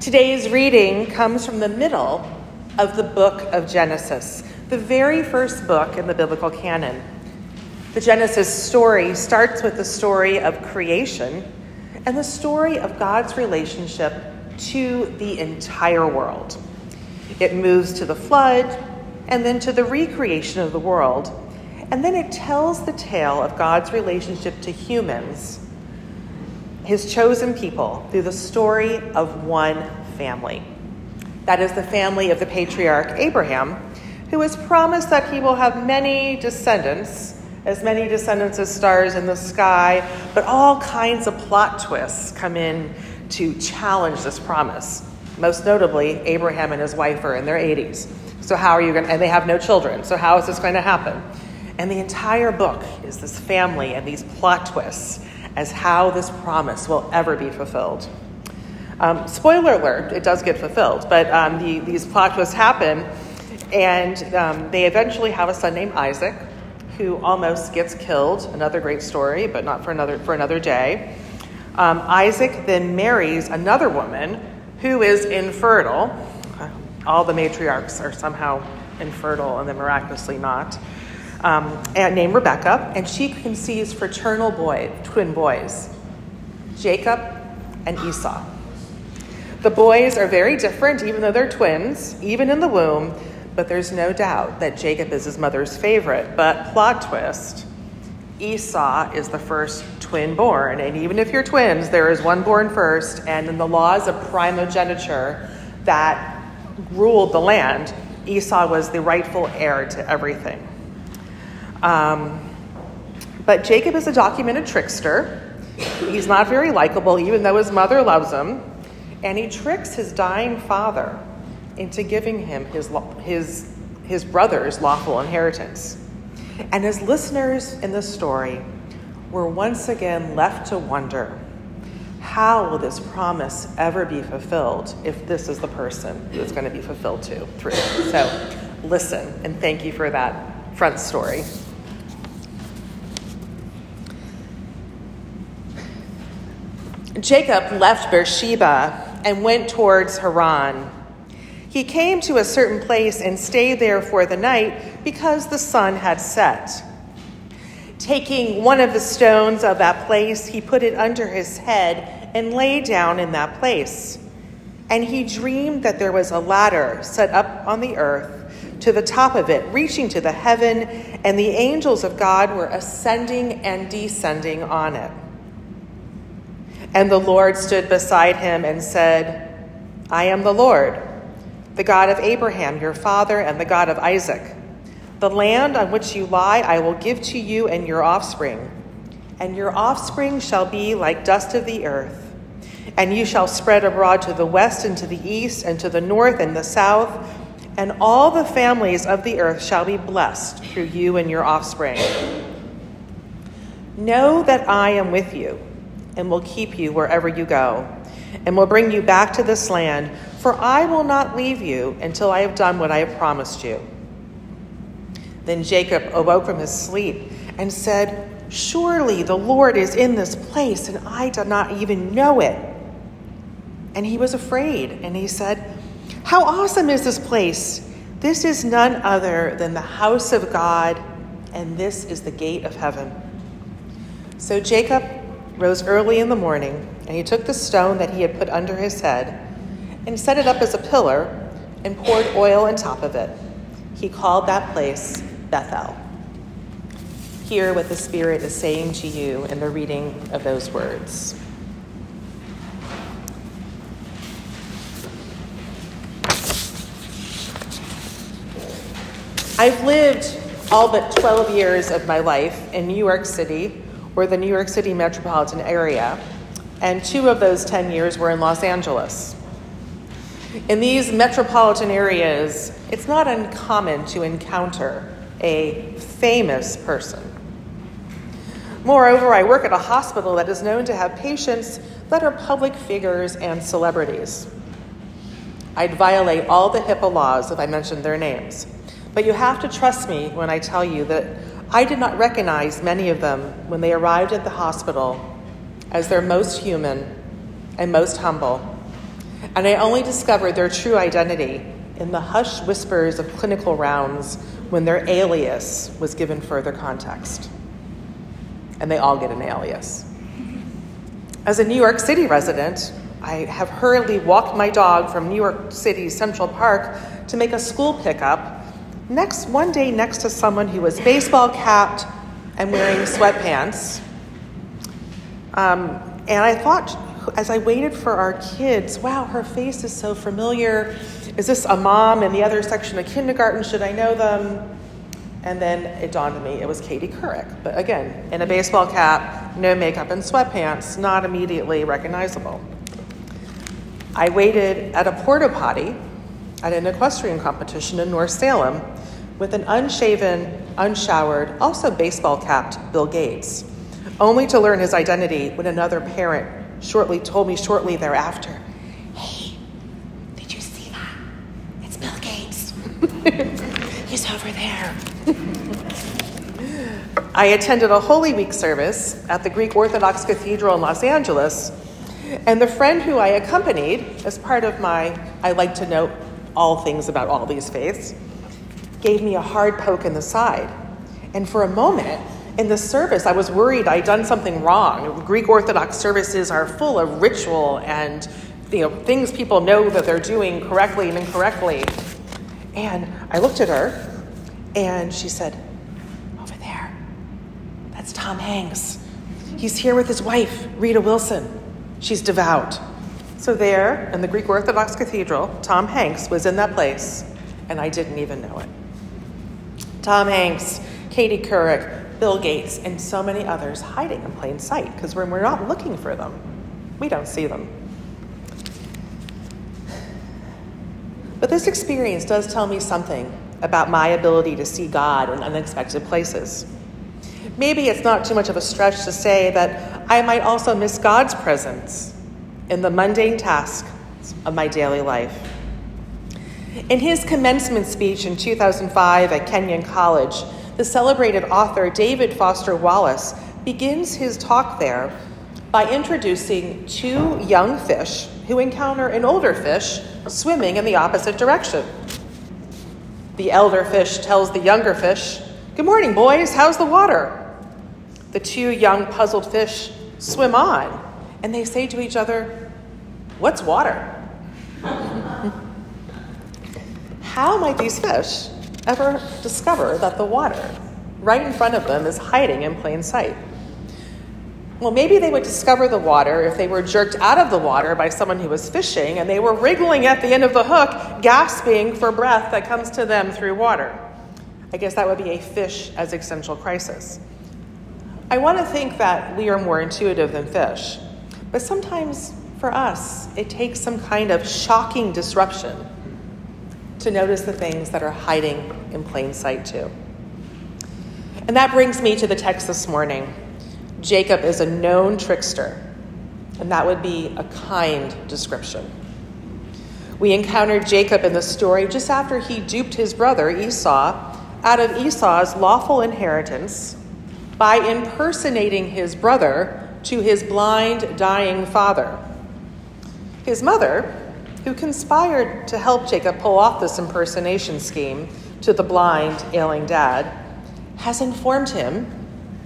Today's reading comes from the middle of the book of Genesis, the very first book in the biblical canon. The Genesis story starts with the story of creation and the story of God's relationship to the entire world. It moves to the flood and then to the recreation of the world, and then it tells the tale of God's relationship to humans his chosen people through the story of one family. That is the family of the patriarch Abraham, who has promised that he will have many descendants, as many descendants as stars in the sky, but all kinds of plot twists come in to challenge this promise. Most notably, Abraham and his wife are in their 80s. So, how are you going to, and they have no children. So, how is this going to happen? And the entire book is this family and these plot twists as how this promise will ever be fulfilled. Um, spoiler alert, it does get fulfilled, but um, the, these plot twists happen, and um, they eventually have a son named Isaac who almost gets killed. Another great story, but not for another, for another day. Um, Isaac then marries another woman who is infertile. All the matriarchs are somehow infertile and then miraculously not um, named Rebecca, and she conceives fraternal boy, twin boys, Jacob and Esau. The boys are very different, even though they're twins, even in the womb, but there's no doubt that Jacob is his mother's favorite. But plot twist Esau is the first twin born, and even if you're twins, there is one born first, and in the laws of primogeniture that ruled the land, Esau was the rightful heir to everything. Um, but Jacob is a documented trickster. He's not very likable, even though his mother loves him. And he tricks his dying father into giving him his, his, his brother's lawful inheritance. And his listeners in the story were once again left to wonder how will this promise ever be fulfilled if this is the person it's going to be fulfilled to through? So listen and thank you for that front story. Jacob left Beersheba and went towards Haran. He came to a certain place and stayed there for the night because the sun had set. Taking one of the stones of that place, he put it under his head and lay down in that place. And he dreamed that there was a ladder set up on the earth to the top of it, reaching to the heaven, and the angels of God were ascending and descending on it. And the Lord stood beside him and said, I am the Lord, the God of Abraham, your father, and the God of Isaac. The land on which you lie I will give to you and your offspring, and your offspring shall be like dust of the earth. And you shall spread abroad to the west and to the east and to the north and the south, and all the families of the earth shall be blessed through you and your offspring. Know that I am with you and will keep you wherever you go, and will bring you back to this land, for I will not leave you until I have done what I have promised you. Then Jacob awoke from his sleep and said, Surely the Lord is in this place, and I did not even know it. And he was afraid, and he said, How awesome is this place! This is none other than the house of God, and this is the gate of heaven. So Jacob rose early in the morning, and he took the stone that he had put under his head and set it up as a pillar and poured oil on top of it. He called that place Bethel. Hear what the Spirit is saying to you in the reading of those words. I've lived all but 12 years of my life in New York City or the New York City metropolitan area, and two of those 10 years were in Los Angeles. In these metropolitan areas, it's not uncommon to encounter a famous person. Moreover, I work at a hospital that is known to have patients that are public figures and celebrities. I'd violate all the HIPAA laws if I mentioned their names. But you have to trust me when I tell you that I did not recognize many of them when they arrived at the hospital as their most human and most humble, And I only discovered their true identity in the hushed whispers of clinical rounds when their alias was given further context. And they all get an alias. As a New York City resident, I have hurriedly walked my dog from New York City's Central Park to make a school pickup. Next, one day, next to someone who was baseball capped and wearing sweatpants. Um, and I thought, as I waited for our kids, wow, her face is so familiar. Is this a mom in the other section of kindergarten? Should I know them? And then it dawned on me it was Katie Couric. But again, in a baseball cap, no makeup, and sweatpants, not immediately recognizable. I waited at a porta potty at an equestrian competition in North Salem with an unshaven, unshowered, also baseball capped Bill Gates, only to learn his identity when another parent shortly told me shortly thereafter, Hey, did you see that? It's Bill Gates. He's over there. I attended a Holy Week service at the Greek Orthodox Cathedral in Los Angeles, and the friend who I accompanied, as part of my I like to know all things about all these faiths, gave me a hard poke in the side. And for a moment in the service, I was worried I'd done something wrong. Greek Orthodox services are full of ritual and you know, things people know that they're doing correctly and incorrectly. And I looked at her and she said, Over there, that's Tom Hanks. He's here with his wife, Rita Wilson. She's devout. So, there in the Greek Orthodox Cathedral, Tom Hanks was in that place, and I didn't even know it. Tom Hanks, Katie Couric, Bill Gates, and so many others hiding in plain sight because when we're not looking for them, we don't see them. But this experience does tell me something about my ability to see God in unexpected places. Maybe it's not too much of a stretch to say that I might also miss God's presence in the mundane tasks of my daily life. In his commencement speech in 2005 at Kenyon College, the celebrated author David Foster Wallace begins his talk there by introducing two young fish who encounter an older fish swimming in the opposite direction. The elder fish tells the younger fish, Good morning, boys, how's the water? The two young puzzled fish swim on, and they say to each other, What's water? How might these fish ever discover that the water right in front of them is hiding in plain sight? Well, maybe they would discover the water if they were jerked out of the water by someone who was fishing and they were wriggling at the end of the hook, gasping for breath that comes to them through water. I guess that would be a fish as existential crisis. I want to think that we are more intuitive than fish, but sometimes for us, it takes some kind of shocking disruption to notice the things that are hiding in plain sight, too. And that brings me to the text this morning. Jacob is a known trickster, and that would be a kind description. We encounter Jacob in the story just after he duped his brother Esau out of Esau's lawful inheritance by impersonating his brother to his blind, dying father. His mother, who conspired to help Jacob pull off this impersonation scheme to the blind, ailing dad, has informed him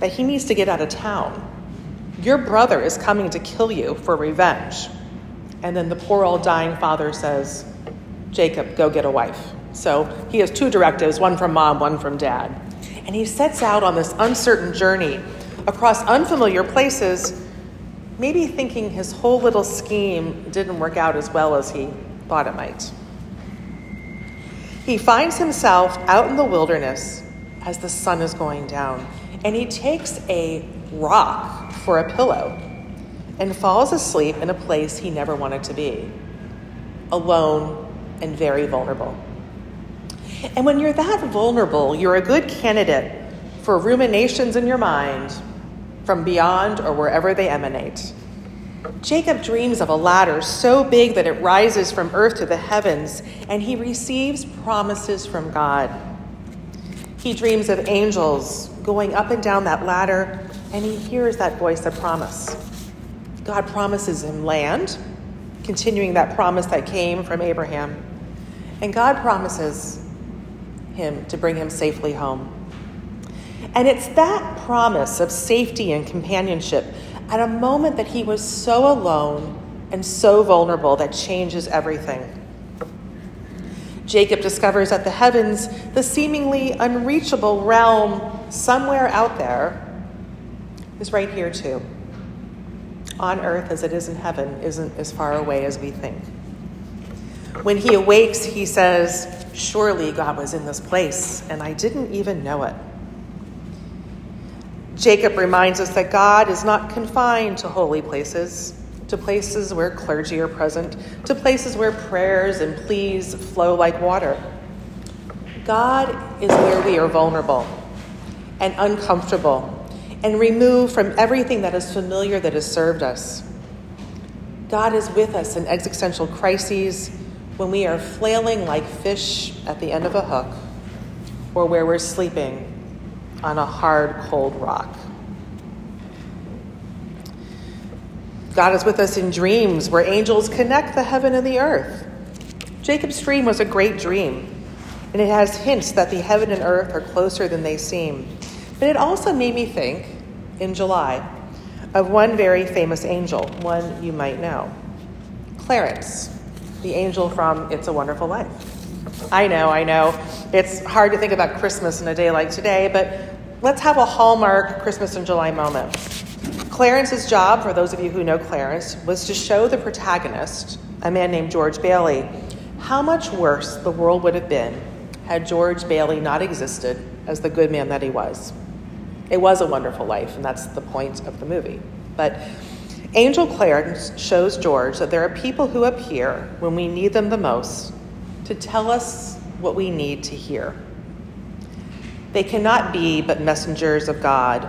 that he needs to get out of town. Your brother is coming to kill you for revenge. And then the poor old dying father says, Jacob, go get a wife. So he has two directives one from mom, one from dad. And he sets out on this uncertain journey across unfamiliar places, maybe thinking his whole little scheme didn't work out as well as he thought it might. He finds himself out in the wilderness as the sun is going down, and he takes a rock for a pillow and falls asleep in a place he never wanted to be alone and very vulnerable. And when you're that vulnerable, you're a good candidate for ruminations in your mind from beyond or wherever they emanate. Jacob dreams of a ladder so big that it rises from earth to the heavens, and he receives promises from God. He dreams of angels going up and down that ladder, and he hears that voice of promise. God promises him land, continuing that promise that came from Abraham. And God promises him to bring him safely home. And it's that promise of safety and companionship at a moment that he was so alone and so vulnerable that changes everything. Jacob discovers that the heavens, the seemingly unreachable realm somewhere out there, is right here too. On earth as it is in heaven isn't as far away as we think. When he awakes, he says, Surely God was in this place, and I didn't even know it. Jacob reminds us that God is not confined to holy places, to places where clergy are present, to places where prayers and pleas flow like water. God is where we are vulnerable and uncomfortable and removed from everything that is familiar that has served us. God is with us in existential crises when we are flailing like fish at the end of a hook or where we're sleeping on a hard, cold rock. God is with us in dreams where angels connect the heaven and the earth. Jacob's dream was a great dream, and it has hints that the heaven and earth are closer than they seem. But it also made me think, in July, of one very famous angel, one you might know Clarence, the angel from It's a Wonderful Life. I know, I know. It's hard to think about Christmas in a day like today, but let's have a hallmark Christmas in July moment. Clarence's job, for those of you who know Clarence, was to show the protagonist, a man named George Bailey, how much worse the world would have been had George Bailey not existed as the good man that he was. It was a wonderful life, and that's the point of the movie. But Angel Clarence shows George that there are people who appear when we need them the most to tell us what we need to hear. They cannot be but messengers of God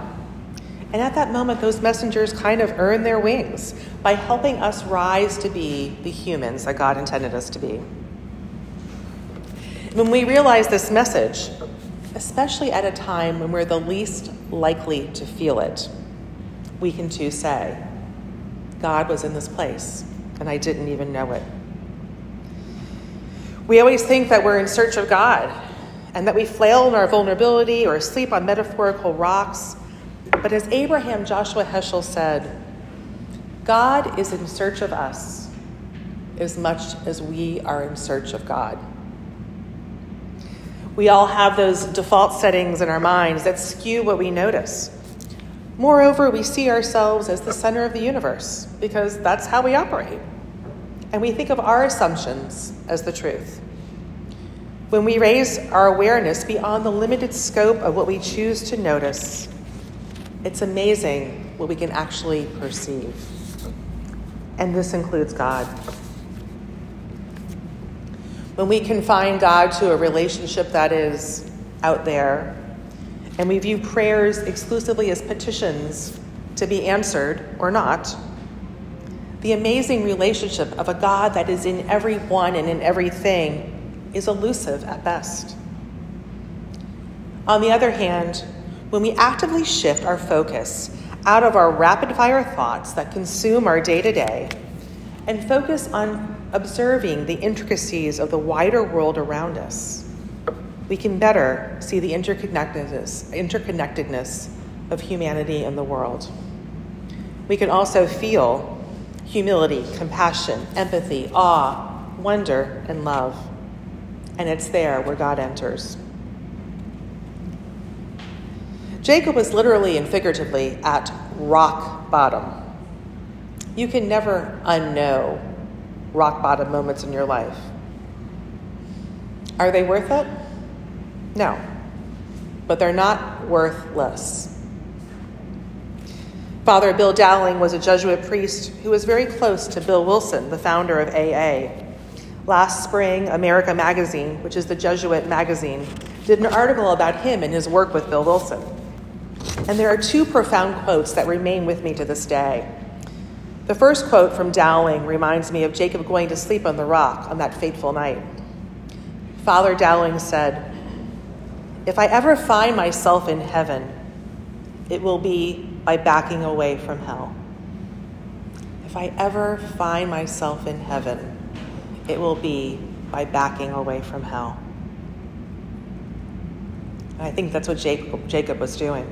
and at that moment, those messengers kind of earn their wings by helping us rise to be the humans that God intended us to be. When we realize this message, especially at a time when we're the least likely to feel it, we can too say, God was in this place, and I didn't even know it. We always think that we're in search of God and that we flail in our vulnerability or sleep on metaphorical rocks but as Abraham Joshua Heschel said, God is in search of us as much as we are in search of God. We all have those default settings in our minds that skew what we notice. Moreover, we see ourselves as the center of the universe because that's how we operate. And we think of our assumptions as the truth. When we raise our awareness beyond the limited scope of what we choose to notice, it's amazing what we can actually perceive. And this includes God. When we confine God to a relationship that is out there, and we view prayers exclusively as petitions to be answered or not, the amazing relationship of a God that is in everyone and in everything is elusive at best. On the other hand, when we actively shift our focus out of our rapid fire thoughts that consume our day to day and focus on observing the intricacies of the wider world around us, we can better see the interconnectedness, interconnectedness of humanity and the world. We can also feel humility, compassion, empathy, awe, wonder, and love. And it's there where God enters. Jacob was literally and figuratively at rock bottom. You can never unknow rock bottom moments in your life. Are they worth it? No. But they're not worthless. Father Bill Dowling was a Jesuit priest who was very close to Bill Wilson, the founder of AA. Last spring, America Magazine, which is the Jesuit magazine, did an article about him and his work with Bill Wilson. And there are two profound quotes that remain with me to this day. The first quote from Dowling reminds me of Jacob going to sleep on the rock on that fateful night. Father Dowling said, If I ever find myself in heaven, it will be by backing away from hell. if I ever find myself in heaven, it will be by backing away from hell. And I think that's what Jacob, Jacob was doing.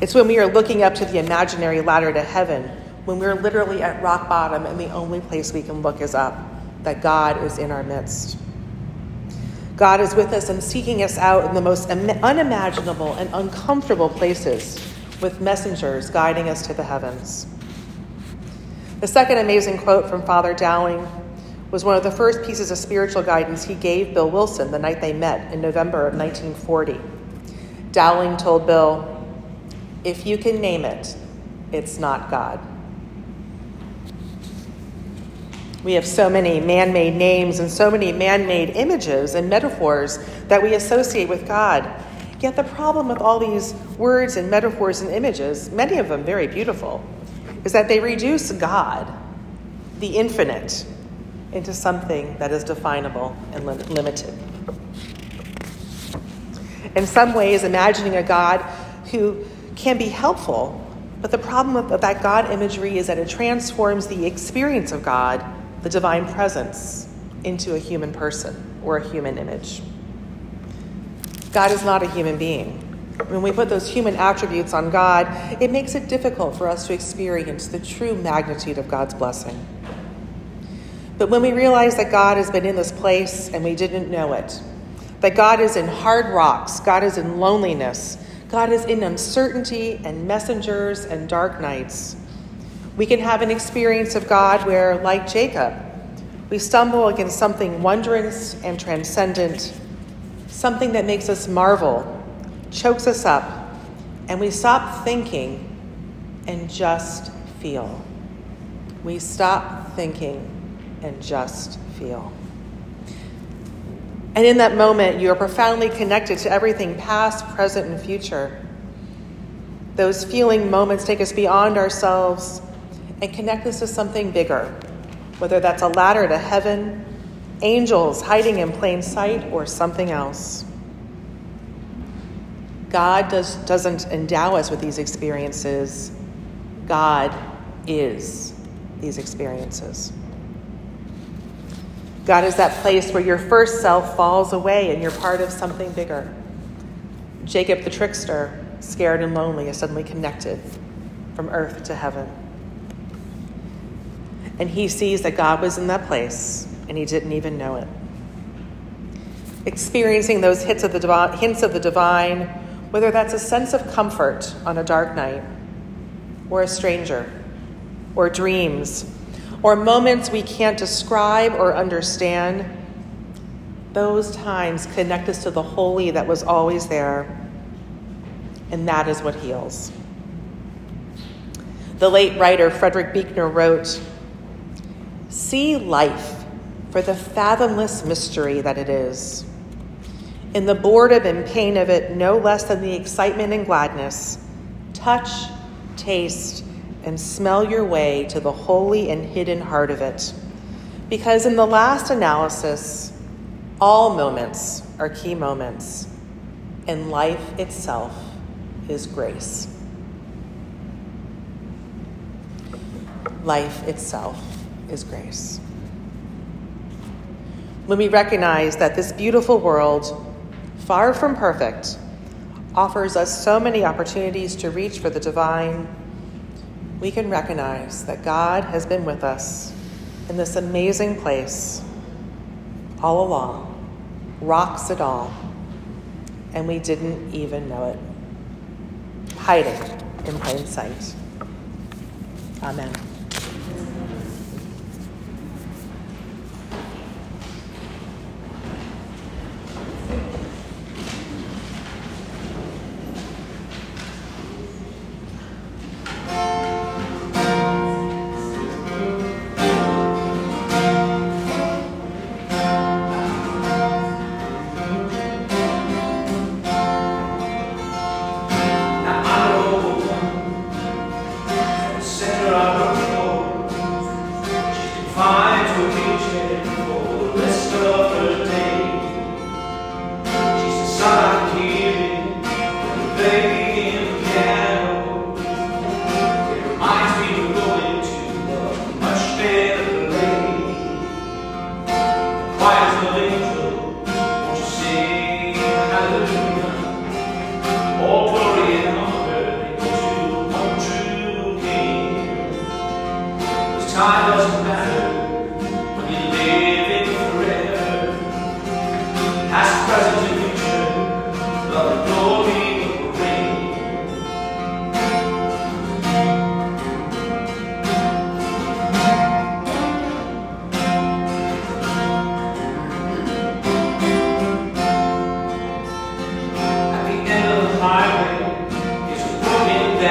It's when we are looking up to the imaginary ladder to heaven, when we're literally at rock bottom and the only place we can look is up, that God is in our midst. God is with us and seeking us out in the most unimaginable and uncomfortable places with messengers guiding us to the heavens. The second amazing quote from Father Dowling was one of the first pieces of spiritual guidance he gave Bill Wilson the night they met in November of 1940. Dowling told Bill, If you can name it, it's not God. We have so many man made names and so many man made images and metaphors that we associate with God. Yet the problem with all these words and metaphors and images, many of them very beautiful, is that they reduce God, the infinite, into something that is definable and limited. In some ways, imagining a God who can be helpful, but the problem of that God imagery is that it transforms the experience of God, the divine presence, into a human person or a human image. God is not a human being. When we put those human attributes on God, it makes it difficult for us to experience the true magnitude of God's blessing. But when we realize that God has been in this place and we didn't know it, that God is in hard rocks, God is in loneliness, God is in uncertainty and messengers and dark nights, we can have an experience of God where, like Jacob, we stumble against something wondrous and transcendent, something that makes us marvel, chokes us up, and we stop thinking and just feel. We stop thinking and just feel. And in that moment, you are profoundly connected to everything past, present, and future. Those feeling moments take us beyond ourselves and connect us to something bigger, whether that's a ladder to heaven, angels hiding in plain sight, or something else. God does, doesn't endow us with these experiences, God is these experiences. God is that place where your first self falls away and you're part of something bigger. Jacob the trickster, scared and lonely, is suddenly connected from earth to heaven. And he sees that God was in that place and he didn't even know it. Experiencing those hits of the divi- hints of the divine, whether that's a sense of comfort on a dark night, or a stranger, or dreams or moments we can't describe or understand, those times connect us to the holy that was always there, and that is what heals. The late writer Frederick Buechner wrote See life for the fathomless mystery that it is. In the boredom and pain of it, no less than the excitement and gladness, touch, taste, and smell your way to the holy and hidden heart of it. Because in the last analysis, all moments are key moments, and life itself is grace. Life itself is grace. When we recognize that this beautiful world, far from perfect, offers us so many opportunities to reach for the divine we can recognize that God has been with us in this amazing place all along, rocks it all, and we didn't even know it, hiding in plain sight. Amen.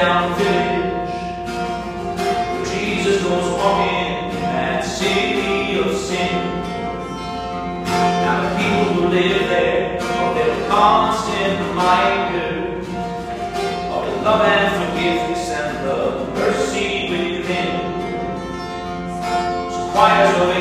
down village. Jesus goes walking in that city of sin. Now the people who live there are their constant reminder of the love and forgiveness and the mercy within. So quiet